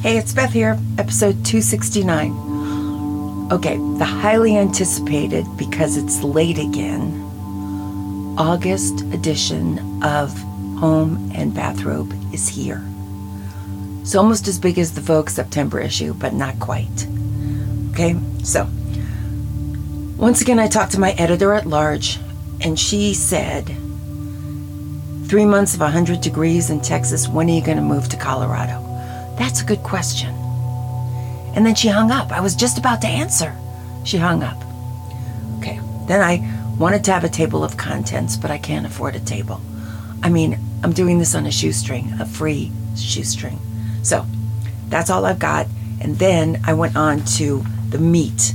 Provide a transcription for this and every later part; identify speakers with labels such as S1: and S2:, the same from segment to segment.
S1: Hey, it's Beth here, episode 269. Okay, the highly anticipated, because it's late again, August edition of Home and Bathrobe is here. It's almost as big as the Vogue September issue, but not quite. Okay, so once again, I talked to my editor at large, and she said, Three months of 100 degrees in Texas, when are you going to move to Colorado? That's a good question. And then she hung up. I was just about to answer. She hung up. Okay. Then I wanted to have a table of contents, but I can't afford a table. I mean, I'm doing this on a shoestring, a free shoestring. So that's all I've got. And then I went on to the meat,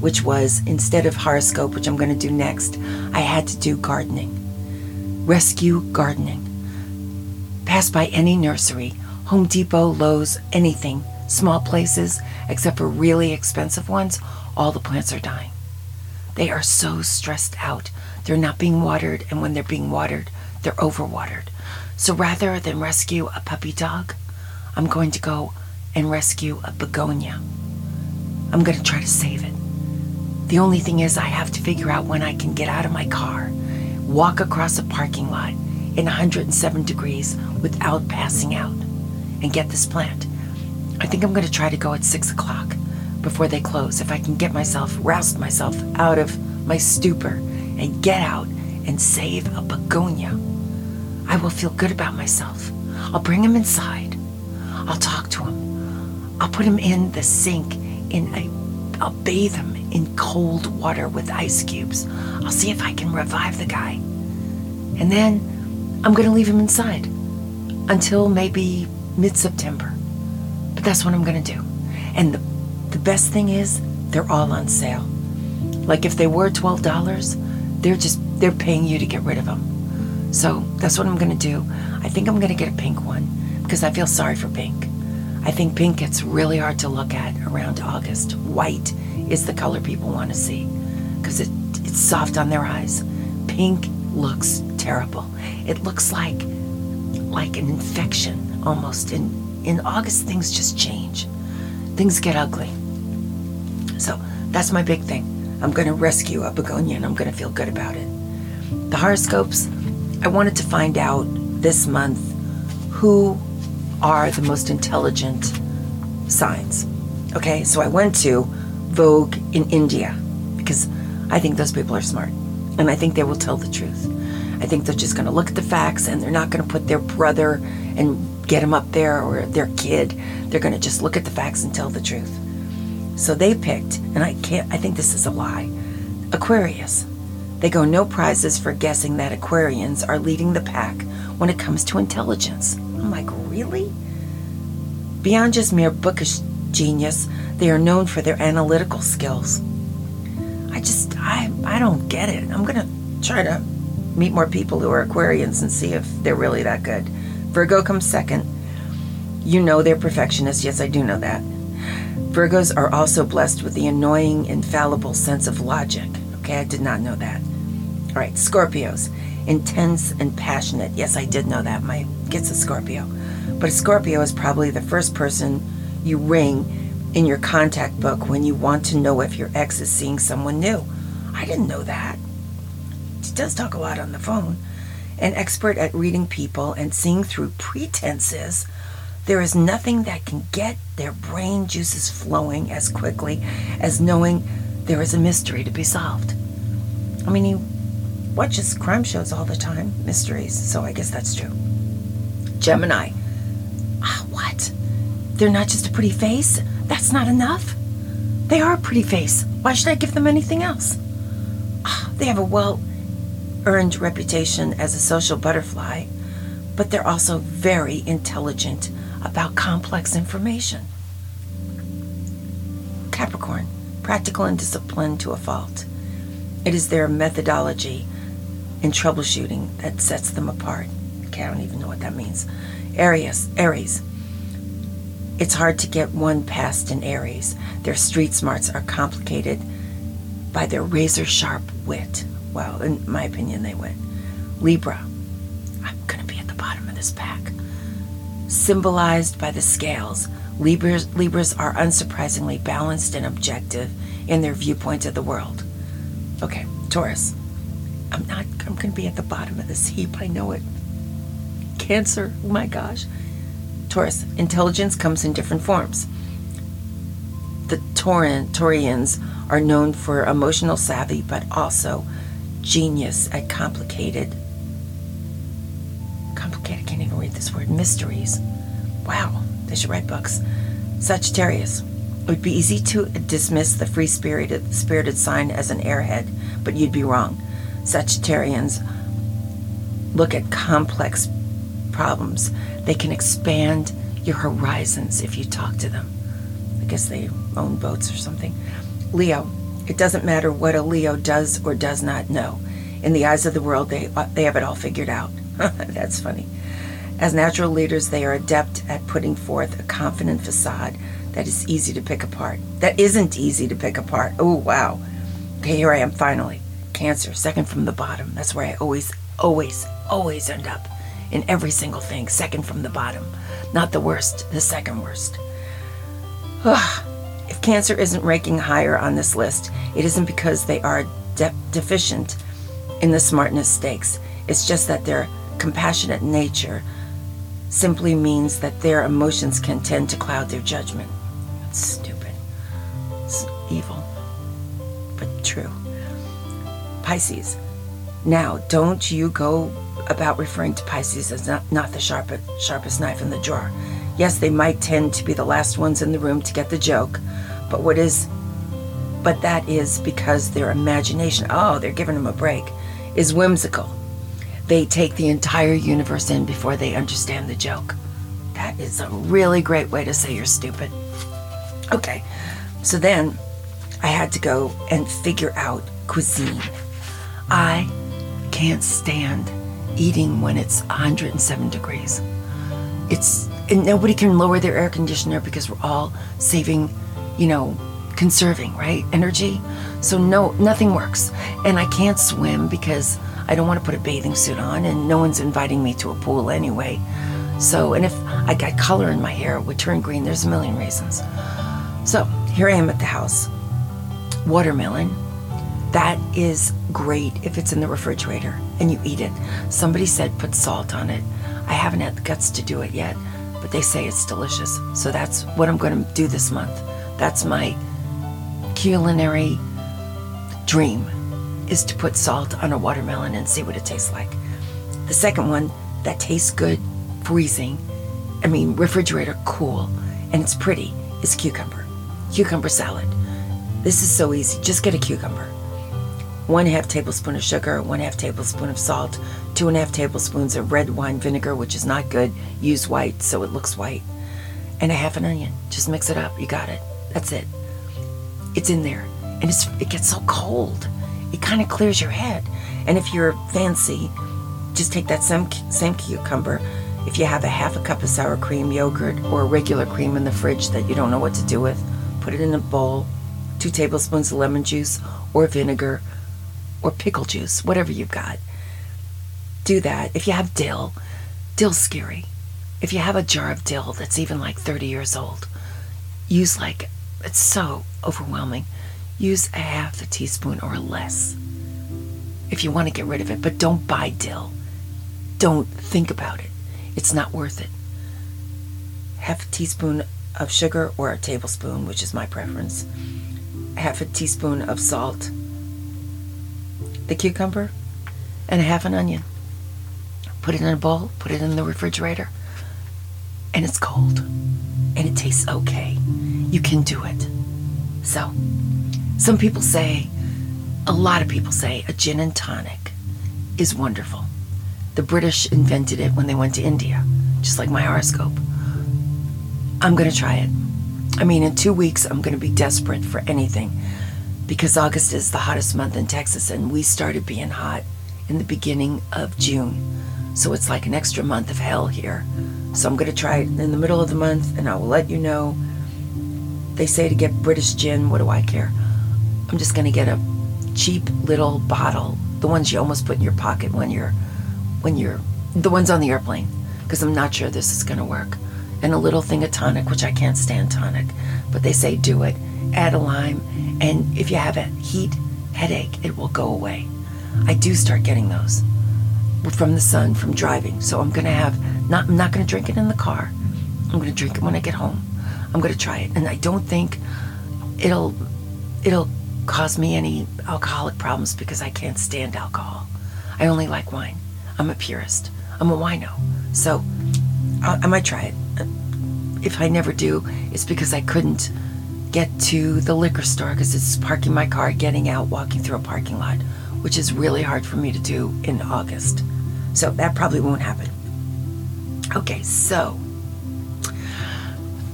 S1: which was instead of horoscope, which I'm going to do next, I had to do gardening. Rescue gardening. Pass by any nursery Home Depot, Lowe's, anything, small places, except for really expensive ones, all the plants are dying. They are so stressed out. They're not being watered, and when they're being watered, they're overwatered. So rather than rescue a puppy dog, I'm going to go and rescue a begonia. I'm going to try to save it. The only thing is, I have to figure out when I can get out of my car, walk across a parking lot in 107 degrees without passing out and get this plant. I think I'm going to try to go at 6 o'clock before they close. If I can get myself, roust myself out of my stupor and get out and save a begonia, I will feel good about myself. I'll bring him inside. I'll talk to him. I'll put him in the sink in a I'll bathe him in cold water with ice cubes. I'll see if I can revive the guy. And then I'm going to leave him inside until maybe mid September. But that's what I'm going to do. And the, the best thing is, they're all on sale. Like if they were $12, they're just, they're paying you to get rid of them. So that's what I'm going to do. I think I'm going to get a pink one because I feel sorry for pink. I think pink gets really hard to look at around August. White is the color people want to see because it, it's soft on their eyes. Pink looks terrible. It looks like like an infection almost. In, in August, things just change, things get ugly. So that's my big thing. I'm going to rescue a begonia and I'm going to feel good about it. The horoscopes, I wanted to find out this month who are the most intelligent signs. Okay, so I went to Vogue in India because I think those people are smart and I think they will tell the truth. I think they're just going to look at the facts and they're not going to put their brother and get them up there or their kid. They're going to just look at the facts and tell the truth. So they picked, and I can't, I think this is a lie Aquarius. They go no prizes for guessing that Aquarians are leading the pack when it comes to intelligence. I'm like, really? Beyond just mere bookish genius, they are known for their analytical skills. I just, I, I don't get it. I'm going to try to meet more people who are Aquarians and see if they're really that good. Virgo comes second. You know they're perfectionists. Yes, I do know that. Virgos are also blessed with the annoying, infallible sense of logic. Okay, I did not know that. All right, Scorpios. Intense and passionate. Yes, I did know that. My gets a Scorpio. But a Scorpio is probably the first person you ring in your contact book when you want to know if your ex is seeing someone new. I didn't know that. She does talk a lot on the phone an expert at reading people and seeing through pretenses, there is nothing that can get their brain juices flowing as quickly as knowing there is a mystery to be solved. I mean, he watches crime shows all the time, mysteries, so I guess that's true. Gemini. Ah, what? They're not just a pretty face? That's not enough? They are a pretty face. Why should I give them anything else? Ah, they have a well earned reputation as a social butterfly, but they're also very intelligent about complex information. Capricorn, practical and disciplined to a fault. It is their methodology in troubleshooting that sets them apart. Okay, I don't even know what that means. Aries, Aries. It's hard to get one past in Aries. Their street smarts are complicated by their razor sharp wit. Well, in my opinion, they went Libra. I'm going to be at the bottom of this pack. Symbolized by the scales, Libras, Libras are unsurprisingly balanced and objective in their viewpoint of the world. Okay, Taurus. I'm not, I'm going to be at the bottom of this heap. I know it. Cancer, oh my gosh. Taurus, intelligence comes in different forms. The Tauran, Taurians are known for emotional savvy, but also genius at complicated, complicated, I can't even read this word, mysteries. Wow, they should write books. Sagittarius. It would be easy to dismiss the free spirited, spirited sign as an airhead, but you'd be wrong. Sagittarians look at complex problems. They can expand your horizons if you talk to them. I guess they own boats or something. Leo, it doesn't matter what a Leo does or does not know. In the eyes of the world, they, uh, they have it all figured out. That's funny. As natural leaders, they are adept at putting forth a confident facade that is easy to pick apart. That isn't easy to pick apart. Oh, wow. Okay, here I am finally. Cancer, second from the bottom. That's where I always, always, always end up in every single thing, second from the bottom. Not the worst, the second worst. Ugh. Cancer isn't ranking higher on this list, it isn't because they are de- deficient in the smartness stakes. It's just that their compassionate nature simply means that their emotions can tend to cloud their judgment. It's stupid. It's evil, but true. Pisces. Now, don't you go about referring to Pisces as not, not the sharpest, sharpest knife in the drawer. Yes, they might tend to be the last ones in the room to get the joke, but what is but that is because their imagination, oh, they're giving them a break, is whimsical. They take the entire universe in before they understand the joke. That is a really great way to say you're stupid. Okay, so then I had to go and figure out cuisine. I can't stand eating when it's 107 degrees. It's and nobody can lower their air conditioner because we're all saving, you know, conserving, right? Energy. So no nothing works. And I can't swim because I don't want to put a bathing suit on and no one's inviting me to a pool anyway. So and if I got color in my hair, it would turn green. There's a million reasons. So here I am at the house. Watermelon. That is great if it's in the refrigerator and you eat it. Somebody said put salt on it. I haven't had the guts to do it yet, but they say it's delicious. So that's what I'm going to do this month. That's my culinary dream is to put salt on a watermelon and see what it tastes like. The second one that tastes good, freezing, I mean refrigerator cool, and it's pretty, is cucumber. Cucumber salad. This is so easy. Just get a cucumber. One half tablespoon of sugar, one half tablespoon of salt, two and a half tablespoons of red wine vinegar, which is not good. Use white so it looks white. And a half an onion. Just mix it up. You got it. That's it. It's in there. And it's it gets so cold. It kind of clears your head. And if you're fancy, just take that same same cucumber. If you have a half a cup of sour cream yogurt or regular cream in the fridge that you don't know what to do with, put it in a bowl. Two tablespoons of lemon juice or vinegar or pickle juice, whatever you've got. Do that. If you have dill, dill's scary. If you have a jar of dill that's even like 30 years old, use like, it's so overwhelming. Use a half a teaspoon or less if you want to get rid of it, but don't buy dill. Don't think about it. It's not worth it. Half a teaspoon of sugar or a tablespoon, which is my preference. Half a teaspoon of salt the cucumber, and a half an onion. Put it in a bowl, put it in the refrigerator, and it's cold. And it tastes okay. You can do it. So, some people say, a lot of people say, a gin and tonic is wonderful. The British invented it when they went to India, just like my horoscope. I'm going to try it. I mean, in two weeks, I'm going to be desperate for anything because August is the hottest month in Texas and we started being hot in the beginning of June. So it's like an extra month of hell here. So I'm going to try it in the middle of the month and I will let you know. They say to get British gin. What do I care? I'm just going to get a cheap little bottle, the ones you almost put in your pocket when you're when you're the ones on the airplane because I'm not sure this is going to work. and a little thing of tonic, which I can't stand tonic, but they say do it. Add a lime, and if you have a heat headache, it will go away. I do start getting those from the sun from driving, so I'm gonna have not. I'm not gonna drink it in the car. I'm gonna drink it when I get home. I'm gonna try it, and I don't think it'll it'll cause me any alcoholic problems because I can't stand alcohol. I only like wine. I'm a purist. I'm a wino. So I, I might try it. Uh, if I never do, it's because I couldn't get to the liquor store because it's parking my car, getting out, walking through a parking lot, which is really hard for me to do in August. So that probably won't happen. Okay, so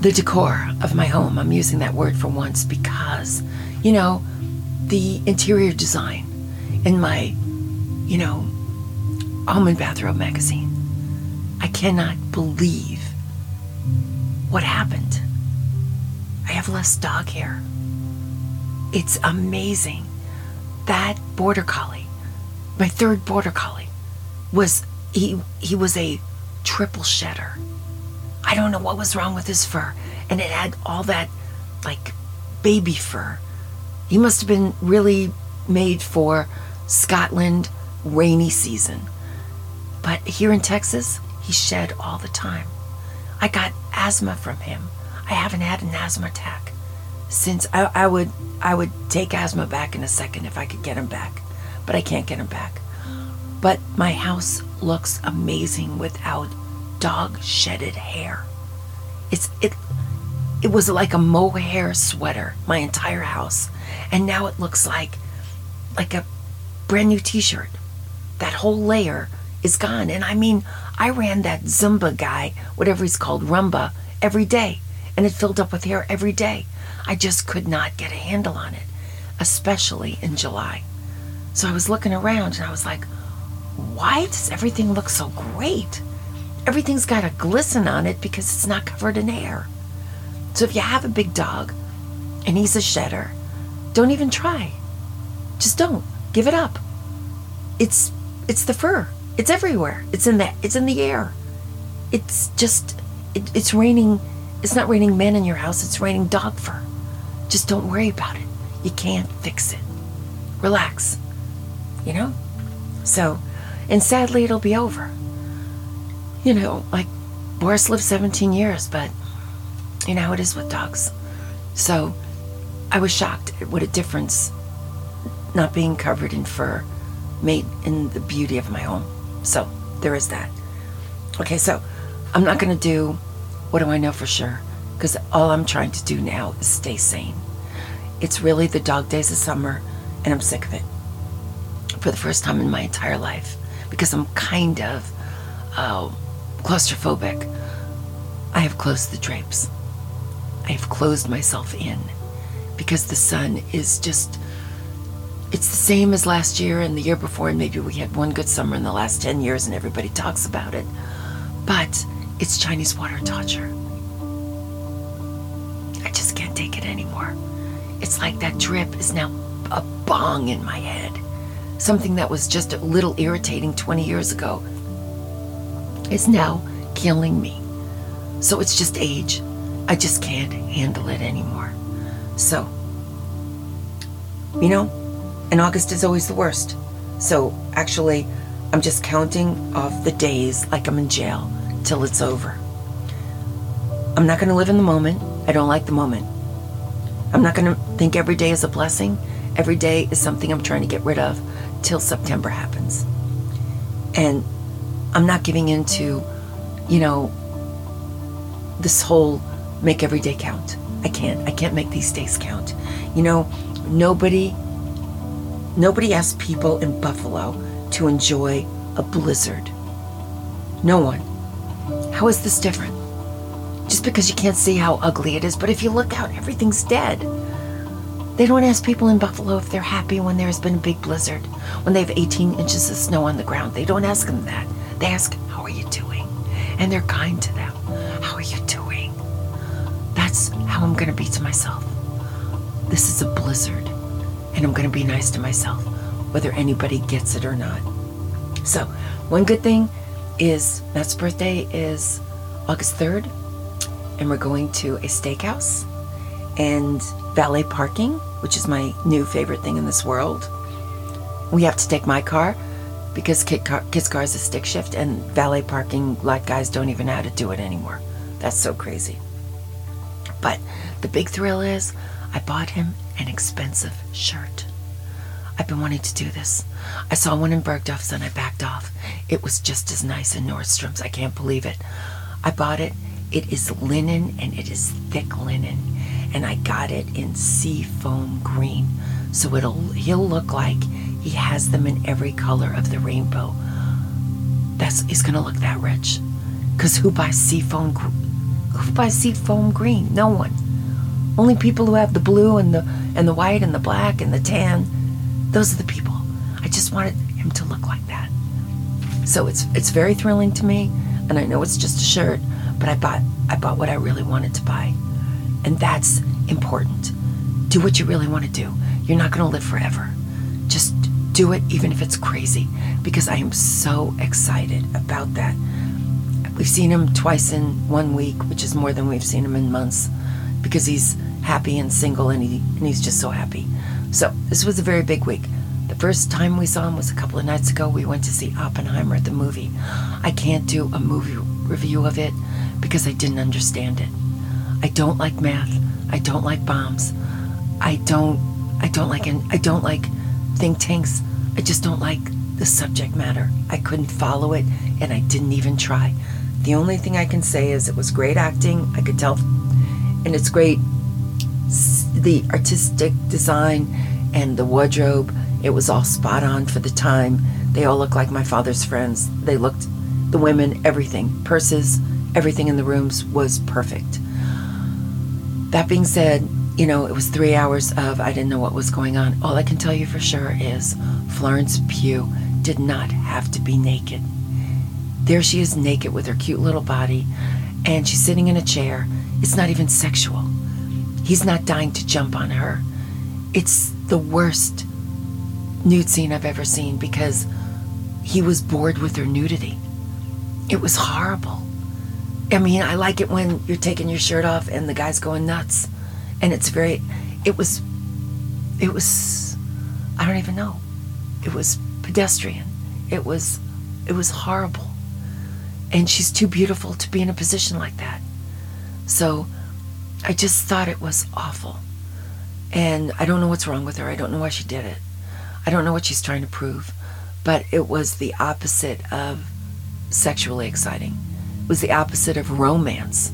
S1: the decor of my home, I'm using that word for once because, you know, the interior design in my, you know, home and bathrobe magazine. I cannot believe what happened. I have less dog hair. It's amazing. That border collie, my third border collie, was he he was a triple shedder. I don't know what was wrong with his fur, and it had all that like baby fur. He must have been really made for Scotland rainy season. But here in Texas, he shed all the time. I got asthma from him. I haven't had an asthma attack since I, I would I would take asthma back in a second if I could get him back, but I can't get him back. But my house looks amazing without dog shedded hair. It's it it was like a mohair sweater, my entire house. And now it looks like like a brand new t-shirt. That whole layer is gone. And I mean, I ran that Zumba guy, whatever he's called, Roomba, every day. And it filled up with hair every day. I just could not get a handle on it, especially in July. So I was looking around and I was like, why does everything look so great? Everything's got a glisten on it because it's not covered in hair. So if you have a big dog and he's a shedder, don't even try. Just don't. Give it up. It's it's the fur. It's everywhere. It's in the it's in the air. It's just it, it's raining. It's not raining men in your house. It's raining dog fur. Just don't worry about it. You can't fix it. Relax. You know? So, and sadly it'll be over. You know, like Boris lived 17 years, but you know how it is with dogs. So, I was shocked at what a difference not being covered in fur made in the beauty of my home. So there is that. Okay, so I'm not going to do what do I know for sure because all I'm trying to do now is stay sane. It's really the dog days of summer and I'm sick of it for the first time in my entire life because I'm kind of uh, claustrophobic. I have closed the drapes. I have closed myself in because the sun is just it's the same as last year and the year before, and maybe we had one good summer in the last 10 years and everybody talks about it. But it's Chinese water torture. I just can't take it anymore. It's like that drip is now a bong in my head. Something that was just a little irritating 20 years ago is now killing me. So it's just age. I just can't handle it anymore. So, you know, and August is always the worst. So actually, I'm just counting off the days like I'm in jail till it's over. I'm not going to live in the moment. I don't like the moment. I'm not going to think every day is a blessing. Every day is something I'm trying to get rid of till September happens. And I'm not giving into, you know, this whole make every day count. I can't. I can't make these days count. You know, nobody Nobody asked people in Buffalo to enjoy a blizzard. No one. How is this different? Just because you can't see how ugly it is, but if you look out, everything's dead. They don't ask people in Buffalo if they're happy when there's been a big blizzard, when they have 18 inches of snow on the ground. They don't ask them that. They ask, How are you doing? And they're kind to them. How are you doing? That's how I'm going to be to myself. This is a blizzard and I'm going to be nice to myself, whether anybody gets it or not. So, one good thing is Matt's birthday is August 3rd, and we're going to a steakhouse and valet parking, which is my new favorite thing in this world. We have to take my car because Kit car, Kit's car is a stick shift, and valet parking, like guys don't even know how to do it anymore. That's so crazy. But the big thrill is I bought him an expensive shirt. I've been wanting to do this. I saw one in Bergdorf's and I backed off. It was just as nice in Nordstrom's. I can't believe it. I bought it. It is linen and it is thick linen. And I got it in seafoam green. So it'll he'll look like he has them in every color of the rainbow. That's he's gonna look that rich. Cause who buys seafoam who buys seafoam green? No one. Only people who have the blue and the and the white and the black and the tan. Those are the people. I just wanted him to look like that. So it's it's very thrilling to me, and I know it's just a shirt, but I bought I bought what I really wanted to buy. And that's important. Do what you really want to do. You're not going to live forever. Just do it even if it's crazy because I am so excited about that. We've seen him twice in one week, which is more than we've seen him in months because he's happy and single and, he, and he's just so happy. So this was a very big week. The first time we saw him was a couple of nights ago. We went to see Oppenheimer at the movie. I can't do a movie review of it because I didn't understand it. I don't like math. I don't like bombs. I don't I don't like I don't like think tanks. I just don't like the subject matter. I couldn't follow it and I didn't even try. The only thing I can say is it was great acting. I could tell and it's great the artistic design and the wardrobe it was all spot on for the time they all looked like my father's friends they looked the women everything purses everything in the rooms was perfect that being said you know it was three hours of i didn't know what was going on all i can tell you for sure is florence pugh did not have to be naked there she is naked with her cute little body and she's sitting in a chair it's not even sexual. He's not dying to jump on her. It's the worst nude scene I've ever seen because he was bored with her nudity. It was horrible. I mean, I like it when you're taking your shirt off and the guy's going nuts. And it's very, it was, it was, I don't even know. It was pedestrian. It was, it was horrible. And she's too beautiful to be in a position like that. So I just thought it was awful. And I don't know what's wrong with her. I don't know why she did it. I don't know what she's trying to prove. But it was the opposite of sexually exciting. Was the opposite of romance.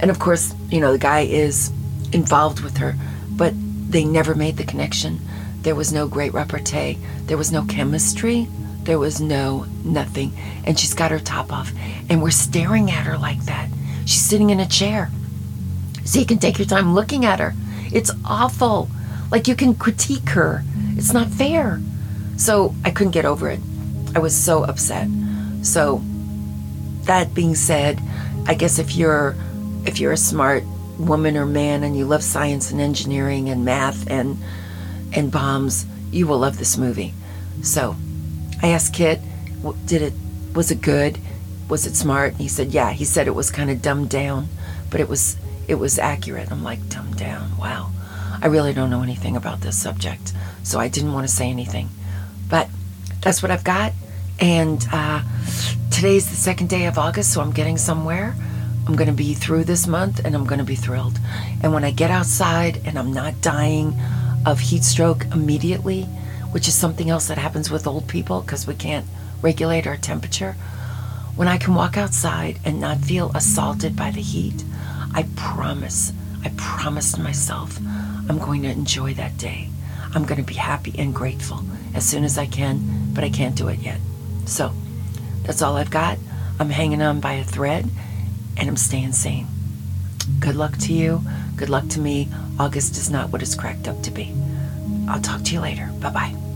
S1: And of course, you know, the guy is involved with her, but they never made the connection. There was no great repartee. There was no chemistry. There was no nothing. And she's got her top off. And we're staring at her like that. She's sitting in a chair. So you can take your time looking at her. It's awful. Like you can critique her. It's not fair. So I couldn't get over it. I was so upset. So that being said, I guess if you're if you're a smart woman or man and you love science and engineering and math and and bombs, you will love this movie. So I asked Kit, did it was it good? was it smart? And he said, yeah. He said it was kind of dumbed down, but it was it was accurate. I'm like, dumbed down. Wow. I really don't know anything about this subject, so I didn't want to say anything. But that's what I've got. And uh, today's the second day of August, so I'm getting somewhere. I'm going to be through this month and I'm going to be thrilled. And when I get outside and I'm not dying of heat stroke immediately, which is something else that happens with old people because we can't regulate our temperature, when I can walk outside and not feel assaulted by the heat, I promise, I promised myself I'm going to enjoy that day. I'm going to be happy and grateful as soon as I can, but I can't do it yet. So that's all I've got. I'm hanging on by a thread and I'm staying sane. Good luck to you. Good luck to me. August is not what it's cracked up to be. I'll talk to you later. Bye bye.